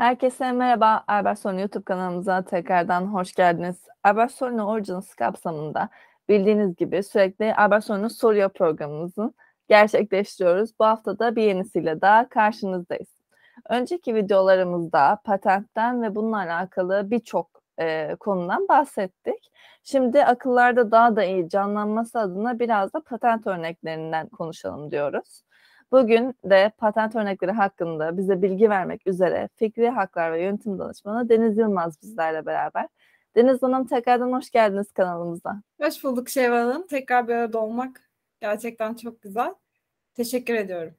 Herkese merhaba. Albert Sorun YouTube kanalımıza tekrardan hoş geldiniz. Albert Sorun Origins kapsamında bildiğiniz gibi sürekli Albert Sorun'un soruyor programımızın gerçekleştiriyoruz. Bu hafta da bir yenisiyle daha karşınızdayız. Önceki videolarımızda patentten ve bununla alakalı birçok e, konudan bahsettik. Şimdi akıllarda daha da iyi canlanması adına biraz da patent örneklerinden konuşalım diyoruz. Bugün de patent örnekleri hakkında bize bilgi vermek üzere Fikri Haklar ve Yönetim Danışmanı Deniz Yılmaz bizlerle beraber. Deniz Hanım tekrardan hoş geldiniz kanalımıza. Hoş bulduk Şevval Hanım. Tekrar bir arada olmak gerçekten çok güzel. Teşekkür ediyorum.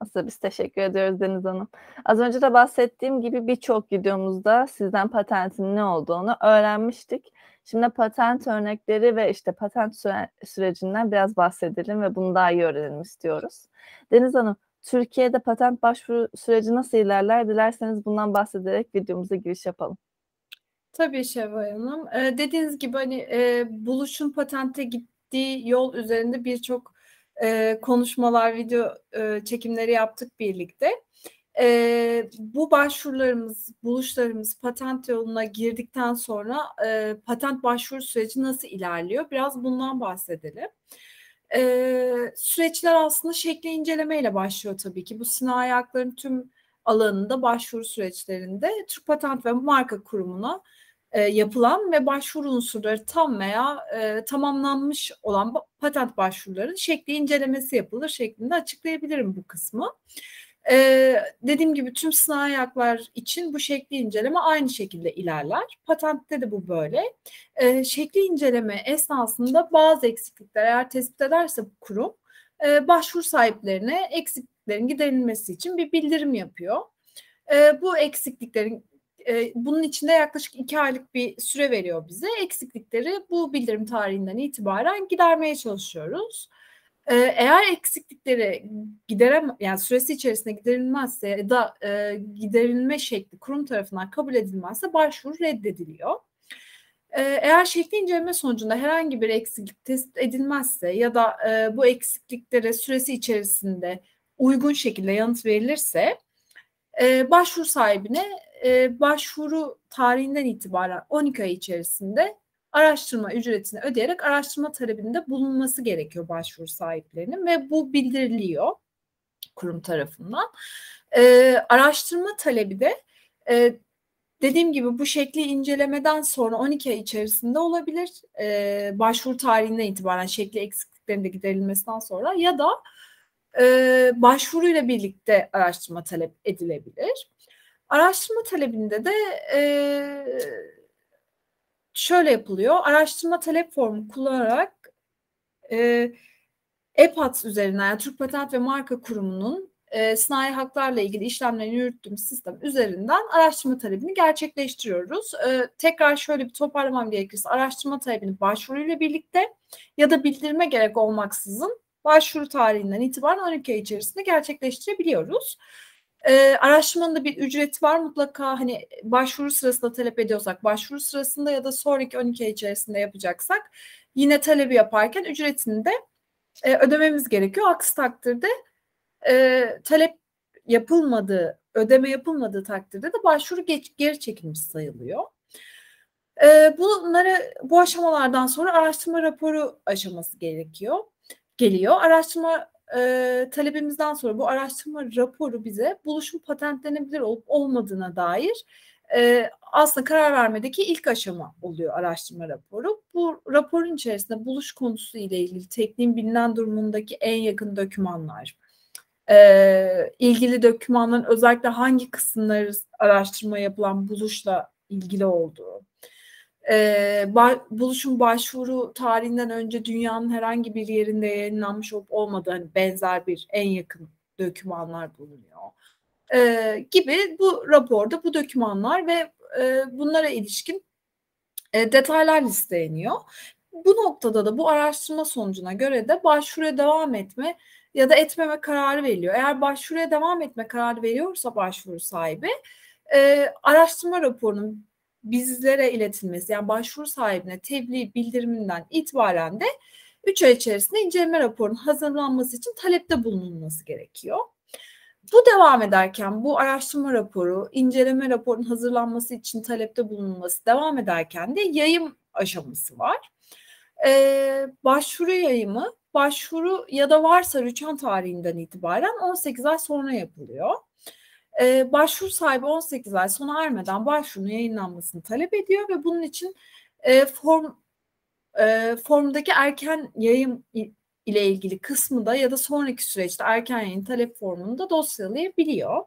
Aslında biz teşekkür ediyoruz Deniz Hanım. Az önce de bahsettiğim gibi birçok videomuzda sizden patentin ne olduğunu öğrenmiştik. Şimdi patent örnekleri ve işte patent süre, sürecinden biraz bahsedelim ve bunu daha iyi öğrenelim istiyoruz. Deniz Hanım, Türkiye'de patent başvuru süreci nasıl ilerler? Dilerseniz bundan bahsederek videomuza giriş yapalım. Tabii Şevval Hanım. Ee, dediğiniz gibi hani e, buluşun patente gittiği yol üzerinde birçok e, konuşmalar, video e, çekimleri yaptık birlikte. E, bu başvurularımız, buluşlarımız patent yoluna girdikten sonra e, patent başvuru süreci nasıl ilerliyor? Biraz bundan bahsedelim. E, süreçler aslında şekli incelemeyle başlıyor tabii ki. Bu sinayi hakların tüm alanında başvuru süreçlerinde Türk Patent ve Marka Kurumu'na e, yapılan ve başvuru unsurları tam veya e, tamamlanmış olan patent başvuruların şekli incelemesi yapılır şeklinde açıklayabilirim bu kısmı. Ee, dediğim gibi tüm sınav ayaklar için bu şekli inceleme aynı şekilde ilerler. Patentte de bu böyle. Ee, şekli inceleme esnasında bazı eksiklikler eğer tespit ederse bu kurum e, başvuru sahiplerine eksikliklerin giderilmesi için bir bildirim yapıyor. E, bu eksikliklerin e, bunun içinde yaklaşık iki aylık bir süre veriyor bize. Eksiklikleri bu bildirim tarihinden itibaren gidermeye çalışıyoruz. E, eğer eksiklikleri giderem yani süresi içerisinde giderilmezse ya da e, giderilme şekli kurum tarafından kabul edilmezse başvuru reddediliyor. E, eğer şekli inceleme sonucunda herhangi bir eksiklik tespit edilmezse ya da e, bu eksikliklere süresi içerisinde uygun şekilde yanıt verilirse e, başvuru sahibine e, başvuru tarihinden itibaren 12 ay içerisinde araştırma ücretini ödeyerek araştırma talebinde bulunması gerekiyor başvuru sahiplerinin ve bu bildiriliyor kurum tarafından. E, araştırma talebi de e, dediğim gibi bu şekli incelemeden sonra 12 ay içerisinde olabilir. E, başvuru tarihinden itibaren şekli eksikliklerinde giderilmesinden sonra ya da e, başvuruyla birlikte araştırma talep edilebilir. Araştırma talebinde de e, şöyle yapılıyor. Araştırma talep formu kullanarak e, EPATS üzerinden yani Türk Patent ve Marka Kurumu'nun e, sanayi haklarla ilgili işlemlerini yürüttüğümüz sistem üzerinden araştırma talebini gerçekleştiriyoruz. E, tekrar şöyle bir toparlamam gerekirse araştırma talebini başvuruyla birlikte ya da bildirme gerek olmaksızın başvuru tarihinden itibaren 12 ay içerisinde gerçekleştirebiliyoruz. E, araştırmanın da bir ücreti var mutlaka hani başvuru sırasında talep ediyorsak başvuru sırasında ya da sonraki 12 ay içerisinde yapacaksak yine talebi yaparken ücretini de e, ödememiz gerekiyor. Aksi takdirde e, talep yapılmadığı, ödeme yapılmadığı takdirde de başvuru geç, geri çekilmiş sayılıyor. E, bunları bu aşamalardan sonra araştırma raporu aşaması gerekiyor. Geliyor. Araştırma e, talebimizden sonra bu araştırma raporu bize buluşum patentlenebilir olup olmadığına dair e, aslında karar vermedeki ilk aşama oluyor araştırma raporu. Bu raporun içerisinde buluş konusu ile ilgili tekniğin bilinen durumundaki en yakın dokümanlar, e, ilgili dokümanların özellikle hangi kısımları araştırma yapılan buluşla ilgili olduğu, e, ba- buluşun başvuru tarihinden önce dünyanın herhangi bir yerinde yayınlanmış olup olmadığı hani benzer bir en yakın dokümanlar bulunuyor. E, gibi bu raporda bu dokümanlar ve e, bunlara ilişkin e, detaylar listeleniyor. Bu noktada da bu araştırma sonucuna göre de başvuruya devam etme ya da etmeme kararı veriliyor. Eğer başvuruya devam etme kararı veriyorsa başvuru sahibi e, araştırma raporunun bizlere iletilmesi yani başvuru sahibine tebliğ bildiriminden itibaren de 3 ay içerisinde inceleme raporunun hazırlanması için talepte bulunulması gerekiyor. bu devam ederken bu araştırma raporu, inceleme raporunun hazırlanması için talepte bulunması devam ederken de yayım aşaması var. Ee, başvuru yayımı başvuru ya da varsa rüçhan tarihinden itibaren 18 ay sonra yapılıyor. Ee, başvuru sahibi 18 ay sona ermeden başvurunun yayınlanmasını talep ediyor ve bunun için e, form e, formdaki erken yayım ile ilgili kısmı da ya da sonraki süreçte erken yayın talep formunu da dosyalayabiliyor.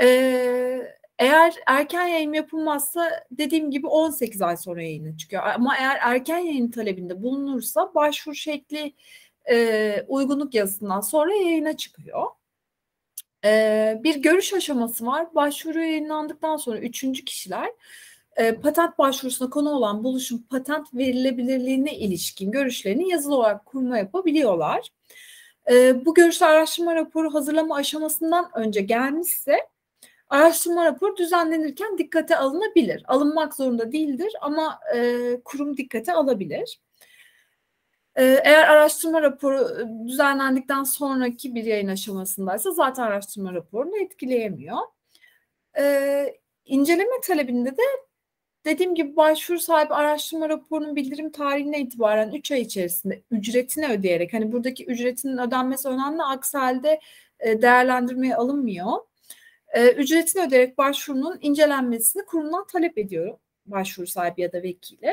Ee, eğer erken yayın yapılmazsa dediğim gibi 18 ay sonra yayına çıkıyor. Ama eğer erken yayın talebinde bulunursa başvuru şekli e, uygunluk yazısından sonra yayına çıkıyor. Bir görüş aşaması var. Başvuru yayınlandıktan sonra üçüncü kişiler patent başvurusuna konu olan buluşun patent verilebilirliğine ilişkin görüşlerini yazılı olarak kurma yapabiliyorlar. Bu görüşler araştırma raporu hazırlama aşamasından önce gelmişse araştırma raporu düzenlenirken dikkate alınabilir. Alınmak zorunda değildir ama kurum dikkate alabilir. E, eğer araştırma raporu düzenlendikten sonraki bir yayın aşamasındaysa zaten araştırma raporunu etkileyemiyor. E, inceleme talebinde de dediğim gibi başvuru sahibi araştırma raporunun bildirim tarihine itibaren 3 ay içerisinde ücretini ödeyerek hani buradaki ücretinin ödenmesi önemli aksi halde e, değerlendirmeye alınmıyor. E, ücretini ödeyerek başvurunun incelenmesini kurumdan talep ediyor başvuru sahibi ya da vekili.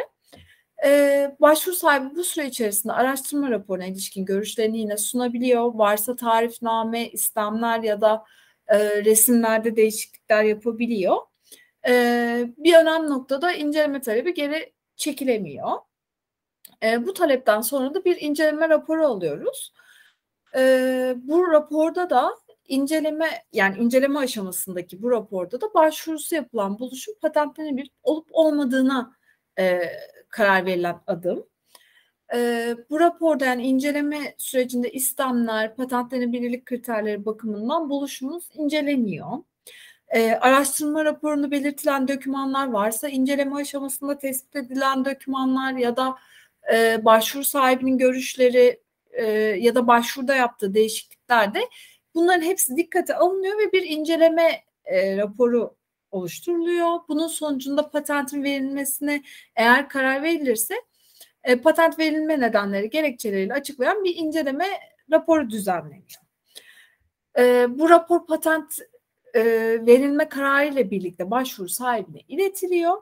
Ee, başvuru sahibi bu süre içerisinde araştırma raporuna ilişkin görüşlerini yine sunabiliyor. Varsa tarifname, istemler ya da e, resimlerde değişiklikler yapabiliyor. E, bir önemli noktada inceleme talebi geri çekilemiyor. E, bu talepten sonra da bir inceleme raporu alıyoruz. E, bu raporda da inceleme yani inceleme aşamasındaki bu raporda da başvurusu yapılan buluşun patentlenebilir olup olmadığına e, karar verilen adım. E, bu raporda yani inceleme sürecinde istemler, patentlenebilirlik kriterleri bakımından buluşumuz inceleniyor. E, araştırma raporunu belirtilen dokümanlar varsa inceleme aşamasında tespit edilen dokümanlar ya da e, başvuru sahibinin görüşleri e, ya da başvuruda yaptığı değişiklikler de bunların hepsi dikkate alınıyor ve bir inceleme e, raporu oluşturuluyor. Bunun sonucunda patentin verilmesine eğer karar verilirse e, patent verilme nedenleri gerekçeleriyle açıklayan bir inceleme raporu düzenleniyor. E, bu rapor patent e, verilme kararı ile birlikte başvuru sahibine iletiliyor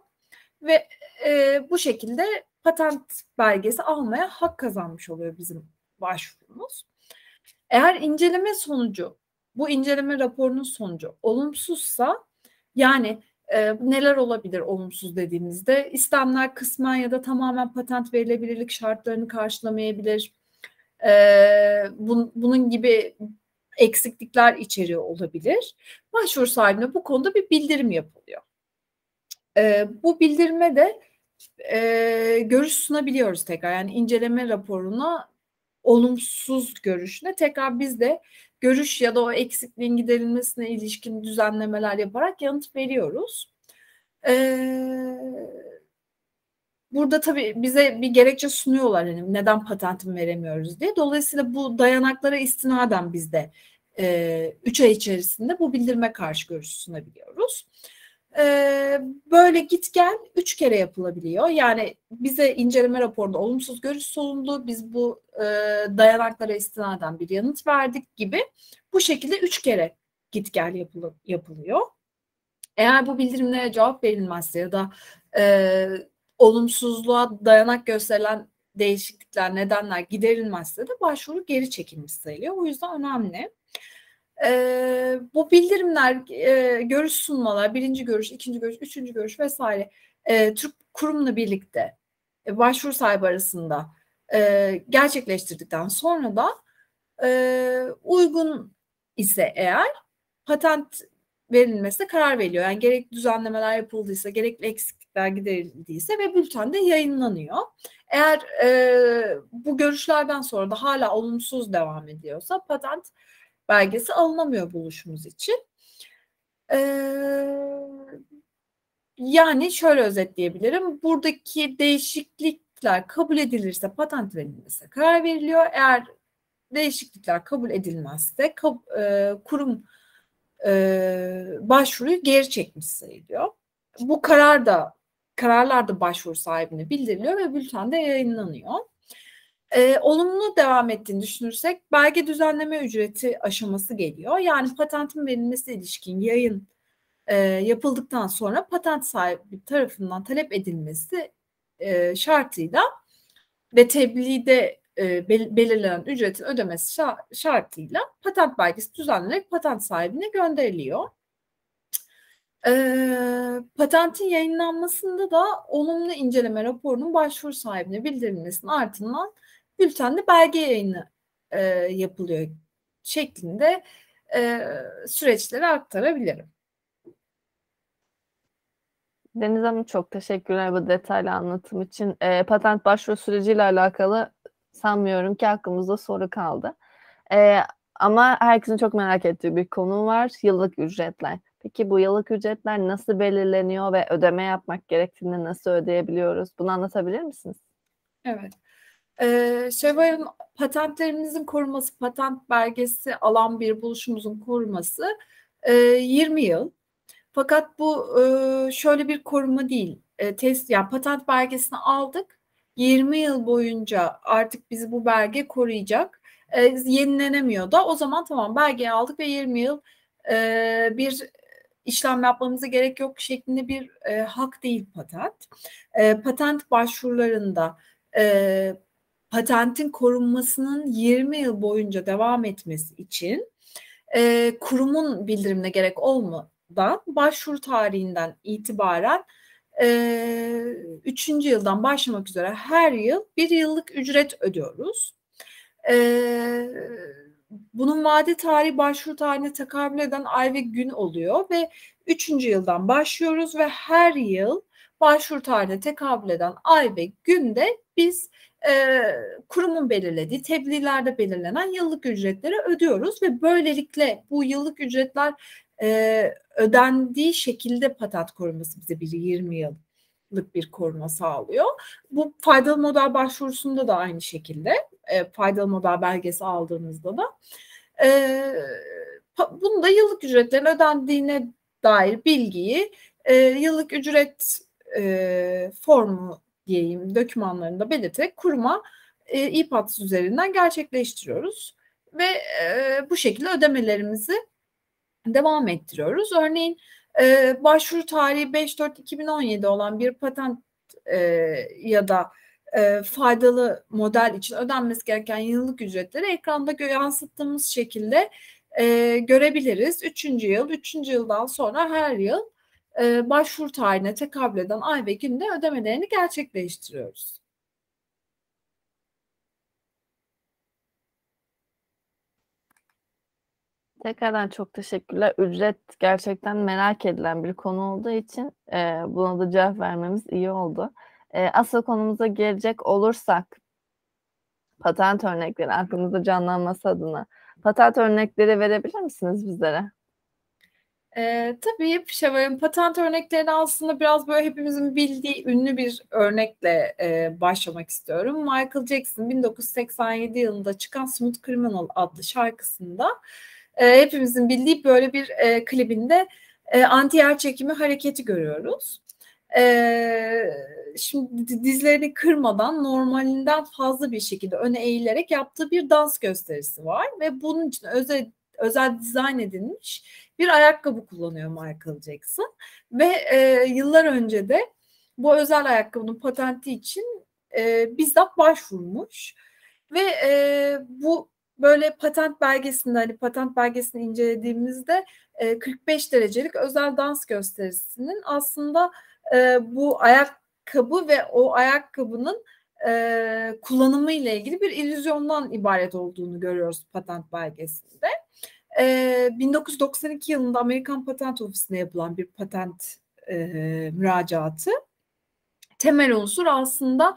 ve e, bu şekilde patent belgesi almaya hak kazanmış oluyor bizim başvurumuz. Eğer inceleme sonucu, bu inceleme raporunun sonucu olumsuzsa yani e, neler olabilir olumsuz dediğimizde istemler kısmen ya da tamamen patent verilebilirlik şartlarını karşılamayabilir. E, bun, bunun gibi eksiklikler içeriyor olabilir. Başvuru sahibine bu konuda bir bildirim yapılıyor. E, bu bildirime de e, görüş sunabiliyoruz tekrar. Yani inceleme raporuna olumsuz görüşüne tekrar biz de görüş ya da o eksikliğin giderilmesine ilişkin düzenlemeler yaparak yanıt veriyoruz. Ee, burada tabii bize bir gerekçe sunuyorlar hani neden patentim veremiyoruz diye. Dolayısıyla bu dayanaklara istinaden biz de 3 e, ay içerisinde bu bildirime karşı görüş sunabiliyoruz. E, böyle git gel 3 kere yapılabiliyor. Yani bize inceleme raporunda olumsuz görüş sunuldu. Biz bu e, dayanaklara istinaden bir yanıt verdik gibi. Bu şekilde 3 kere git gel yapılıyor. Eğer bu bildirimlere cevap verilmezse ya da e, olumsuzluğa dayanak gösterilen değişiklikler, nedenler giderilmezse de başvuru geri çekilmiş sayılıyor. O yüzden önemli. E, bu bildirimler, e, görüş sunmalar, birinci görüş, ikinci görüş, üçüncü görüş vesaire e, Türk kurumla birlikte e, başvuru sahibi arasında e, gerçekleştirdikten sonra da e, uygun ise eğer patent verilmesine karar veriliyor. Yani gerek düzenlemeler yapıldıysa, gerekli eksiklikler giderildiyse ve bültende yayınlanıyor. Eğer e, bu görüşlerden sonra da hala olumsuz devam ediyorsa patent belgesi alınamıyor buluşumuz için. Ee, yani şöyle özetleyebilirim. Buradaki değişiklikler kabul edilirse patent verilmesine karar veriliyor. Eğer değişiklikler kabul edilmezse kab, e, kurum e, başvuruyu geri çekmiş sayılıyor. Bu karar da kararlar da başvuru sahibine bildiriliyor ve bültende yayınlanıyor. E, olumlu devam ettiğini düşünürsek belge düzenleme ücreti aşaması geliyor. Yani patentin verilmesi ilişkin yayın e, yapıldıktan sonra patent sahibi tarafından talep edilmesi e, şartıyla ve tebliğde e, belirlenen ücretin ödemesi şartıyla patent belgesi düzenlenerek patent sahibine gönderiliyor. E, patentin yayınlanmasında da olumlu inceleme raporunun başvuru sahibine bildirilmesinin ardından bültende belge yayını e, yapılıyor şeklinde e, süreçleri aktarabilirim. Deniz Hanım çok teşekkürler bu detaylı anlatım için. E, patent başvuru süreciyle alakalı sanmıyorum ki aklımızda soru kaldı. E, ama herkesin çok merak ettiği bir konu var. Yıllık ücretler. Peki bu yıllık ücretler nasıl belirleniyor ve ödeme yapmak gerektiğinde nasıl ödeyebiliyoruz? Bunu anlatabilir misiniz? Evet. Ee, Şevval'in patentlerimizin korunması, patent belgesi alan bir buluşumuzun koruması e, 20 yıl. Fakat bu e, şöyle bir koruma değil. E, test yani patent belgesini aldık. 20 yıl boyunca artık bizi bu belge koruyacak. E, yenilenemiyor da o zaman tamam belgeyi aldık ve 20 yıl e, bir işlem yapmamıza gerek yok şeklinde bir e, hak değil patent. E, patent başvurularında e, patentin korunmasının 20 yıl boyunca devam etmesi için e, kurumun bildirimine gerek olmadan başvuru tarihinden itibaren e, üçüncü yıldan başlamak üzere her yıl bir yıllık ücret ödüyoruz. E, bunun vade tarihi başvuru tarihine tekabül eden ay ve gün oluyor ve üçüncü yıldan başlıyoruz ve her yıl başvuru tarihine tekabül eden ay ve günde biz e, kurumun belirlediği tebliğlerde belirlenen yıllık ücretleri ödüyoruz ve böylelikle bu yıllık ücretler e, ödendiği şekilde patent koruması bize bir 20 yıllık bir koruma sağlıyor. Bu faydalı model başvurusunda da aynı şekilde e, faydalı model belgesi aldığımızda da e, bunu da yıllık ücretlerin ödendiğine dair bilgiyi e, yıllık ücret e, formu diyeyim dokümanlarında belirterek kuruma e, e-pass üzerinden gerçekleştiriyoruz ve e, bu şekilde ödemelerimizi devam ettiriyoruz. Örneğin e, başvuru tarihi 5-4-2017 olan bir patent e, ya da e, faydalı model için ödenmesi gereken yıllık ücretleri ekranda yansıttığımız şekilde e, görebiliriz. Üçüncü yıl, üçüncü yıldan sonra her yıl e, başvuru tarihine tekabül eden ay ve günde ödemelerini gerçekleştiriyoruz. Tekrardan çok teşekkürler. Ücret gerçekten merak edilen bir konu olduğu için e, buna da cevap vermemiz iyi oldu. E, asıl konumuza gelecek olursak patent örnekleri aklınızda canlanması adına patent örnekleri verebilir misiniz bizlere? E, tabii Şevval'in patent örneklerini aslında biraz böyle hepimizin bildiği ünlü bir örnekle e, başlamak istiyorum. Michael Jackson 1987 yılında çıkan Smooth Criminal adlı şarkısında e, hepimizin bildiği böyle bir e, klibinde e, anti yer çekimi hareketi görüyoruz. E, şimdi dizlerini kırmadan normalinden fazla bir şekilde öne eğilerek yaptığı bir dans gösterisi var ve bunun için özel özel dizayn edilmiş bir ayakkabı kullanıyor Michael Jackson ve e, yıllar önce de bu özel ayakkabının patenti için e, bizzat başvurmuş ve e, bu böyle patent belgesinde hani patent belgesini incelediğimizde e, 45 derecelik özel dans gösterisinin aslında e, bu ayakkabı ve o ayakkabının e, kullanımı ile ilgili bir illüzyondan ibaret olduğunu görüyoruz patent belgesinde. E, 1992 yılında Amerikan Patent Ofisi'ne yapılan bir patent e, müracaatı. Temel unsur aslında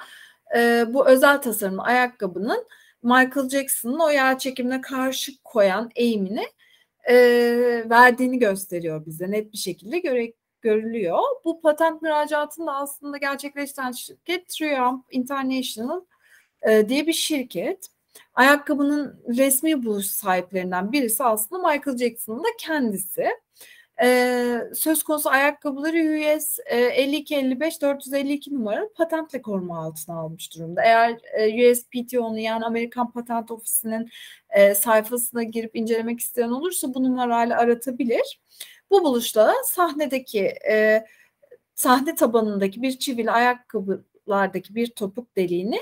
e, bu özel tasarım ayakkabının Michael Jackson'ın o yer çekimine karşı koyan eğimini e, verdiğini gösteriyor bize net bir şekilde göre, görülüyor. Bu patent müracaatında aslında gerçekleştiren şirket Triumph International e, diye bir şirket. Ayakkabının resmi buluş sahiplerinden birisi aslında Michael Jackson'ın da kendisi. Ee, söz konusu ayakkabıları US e, 5255-452 numaralı patentle koruma altına almış durumda. Eğer e, USPTO'nun yani Amerikan Patent Ofisi'nin e, sayfasına girip incelemek isteyen olursa bu numarayla aratabilir. Bu buluşta sahnedeki e, sahne tabanındaki bir çivili ayakkabılardaki bir topuk deliğini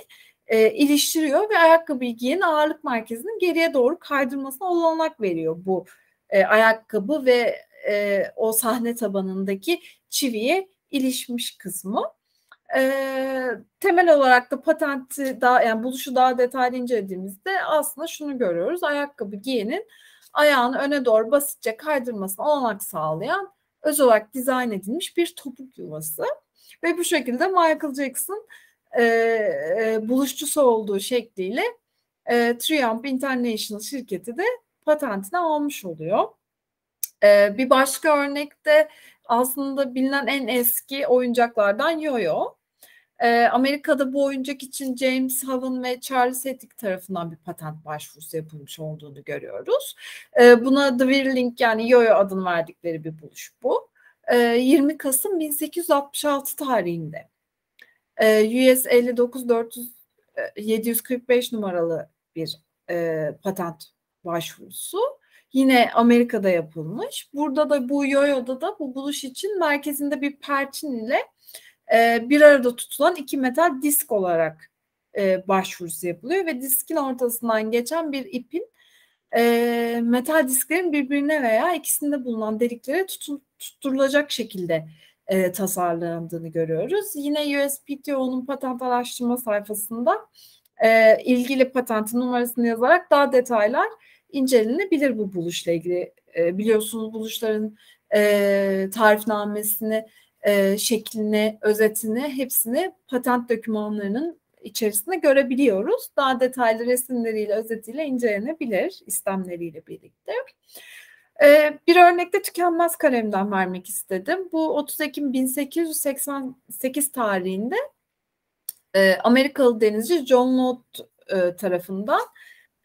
e, iliştiriyor ve ayakkabıyı giyen ağırlık merkezinin geriye doğru kaydırmasına olanak veriyor bu e, ayakkabı ve e, o sahne tabanındaki çiviye ilişmiş kısmı. E, temel olarak da patenti daha yani buluşu daha detaylı incelediğimizde aslında şunu görüyoruz. Ayakkabı giyenin ayağını öne doğru basitçe kaydırmasına olanak sağlayan öz olarak dizayn edilmiş bir topuk yuvası. Ve bu şekilde Michael Jackson e, e, buluşçusu olduğu şekliyle e, Triumph International şirketi de patentini almış oluyor. E, bir başka örnekte aslında bilinen en eski oyuncaklardan yo-yo. E, Amerika'da bu oyuncak için James Haven ve Charles Ethick tarafından bir patent başvurusu yapılmış olduğunu görüyoruz. E, buna The Whirling yani yo-yo adını verdikleri bir buluş bu. E, 20 Kasım 1866 tarihinde US 59 400 745 numaralı bir e, patent başvurusu. Yine Amerika'da yapılmış. Burada da bu yoyoda da bu buluş için merkezinde bir perçin ile e, bir arada tutulan iki metal disk olarak e, başvurusu yapılıyor ve diskin ortasından geçen bir ipin e, metal disklerin birbirine veya ikisinde bulunan deliklere tutun, tutturulacak şekilde e, tasarlandığını görüyoruz. Yine USPTO'nun patent araştırma sayfasında e, ilgili patentin numarasını yazarak daha detaylar incelenebilir bu buluşla ilgili. E, biliyorsunuz buluşların e, tarifnamesini, e, şeklini, özetini hepsini patent dokümanlarının içerisinde görebiliyoruz. Daha detaylı resimleriyle, özetiyle incelenebilir istemleriyle birlikte. Ee, bir örnekte tükenmez kalemden vermek istedim. Bu 30 Ekim 1888 tarihinde e, Amerikalı denizci John Lott e, tarafından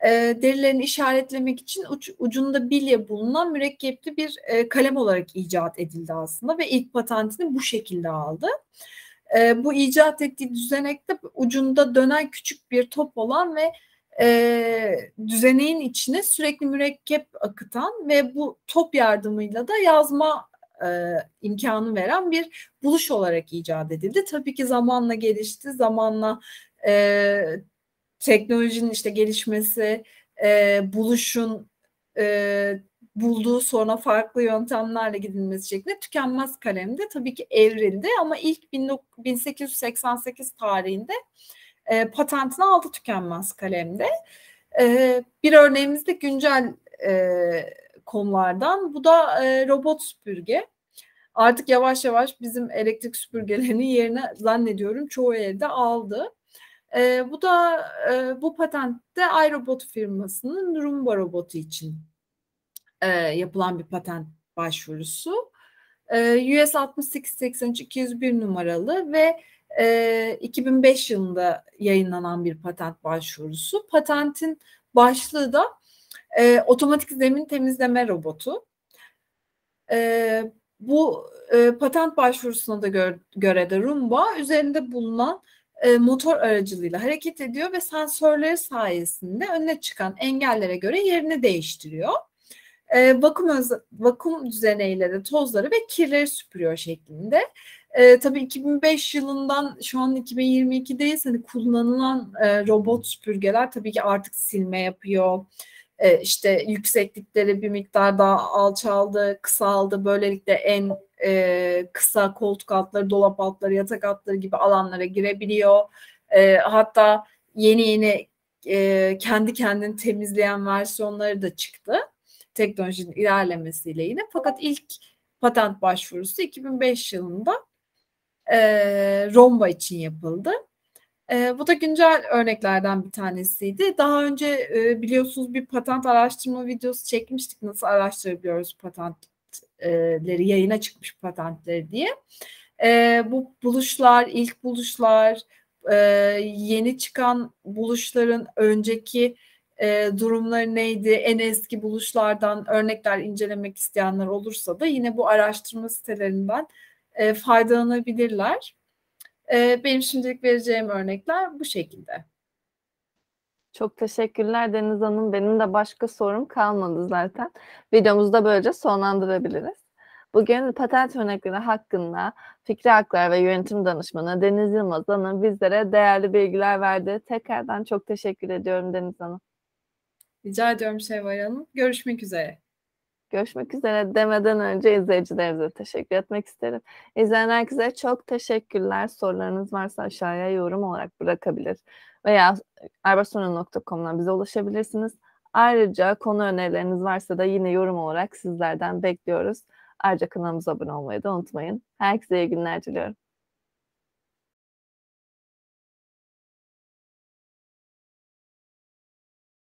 e, derilerini işaretlemek için uç, ucunda bilye bulunan mürekkepli bir kalem olarak icat edildi aslında ve ilk patentini bu şekilde aldı. Bu icat ettiği düzenekte ucunda dönen küçük bir top olan ve e, düzeneğin içine sürekli mürekkep akıtan ve bu top yardımıyla da yazma e, imkanı veren bir buluş olarak icat edildi. Tabii ki zamanla gelişti, zamanla e, teknolojinin işte gelişmesi, e, buluşun e, bulduğu sonra farklı yöntemlerle gidilmesi şeklinde tükenmez kalemde tabii ki evrildi ama ilk 1888 tarihinde e, patentini aldı tükenmez kalemde. E, bir örneğimiz de güncel e, konulardan. Bu da e, robot süpürge. Artık yavaş yavaş bizim elektrik süpürgelerinin yerine zannediyorum çoğu evde aldı. E, bu da e, bu patentte iRobot firmasının Roomba robotu için e, yapılan bir patent başvurusu. E, US 6883 201 numaralı ve e, 2005 yılında yayınlanan bir patent başvurusu. Patentin başlığı da e, otomatik zemin temizleme robotu. E, bu e, patent başvurusuna da gö göre de Roomba üzerinde bulunan e, motor aracılığıyla hareket ediyor ve sensörleri sayesinde önüne çıkan engellere göre yerini değiştiriyor. E, vakum, vakum düzeneyleri, tozları ve kirleri süpürüyor şeklinde. E, tabii 2005 yılından şu an 2022'deyiz. Hani kullanılan e, robot süpürgeler tabii ki artık silme yapıyor. E, işte yükseklikleri bir miktar daha alçaldı, kısaldı. Böylelikle en e, kısa koltuk altları, dolap altları, yatak altları gibi alanlara girebiliyor. E, hatta yeni yeni e, kendi kendini temizleyen versiyonları da çıktı. Teknolojinin ilerlemesiyle yine. Fakat ilk patent başvurusu 2005 yılında e, Romba için yapıldı. E, bu da güncel örneklerden bir tanesiydi. Daha önce e, biliyorsunuz bir patent araştırma videosu çekmiştik. Nasıl araştırabiliyoruz patentleri, yayına çıkmış patentleri diye. E, bu buluşlar, ilk buluşlar, e, yeni çıkan buluşların önceki e, durumları neydi, en eski buluşlardan örnekler incelemek isteyenler olursa da yine bu araştırma sitelerinden e, faydalanabilirler. E, benim şimdilik vereceğim örnekler bu şekilde. Çok teşekkürler Deniz Hanım. Benim de başka sorum kalmadı zaten. Videomuzu da böylece sonlandırabiliriz. Bugün patent örnekleri hakkında Fikri Haklar ve Yönetim Danışmanı Deniz Yılmaz Hanım bizlere değerli bilgiler verdi. Tekrardan çok teşekkür ediyorum Deniz Hanım. Rica ediyorum Şevval Hanım. Görüşmek üzere. Görüşmek üzere demeden önce izleyicilerimize teşekkür etmek isterim. İzleyen herkese çok teşekkürler. Sorularınız varsa aşağıya yorum olarak bırakabilir veya erbarsonu.com'dan bize ulaşabilirsiniz. Ayrıca konu önerileriniz varsa da yine yorum olarak sizlerden bekliyoruz. Ayrıca kanalımıza abone olmayı da unutmayın. Herkese iyi günler diliyorum.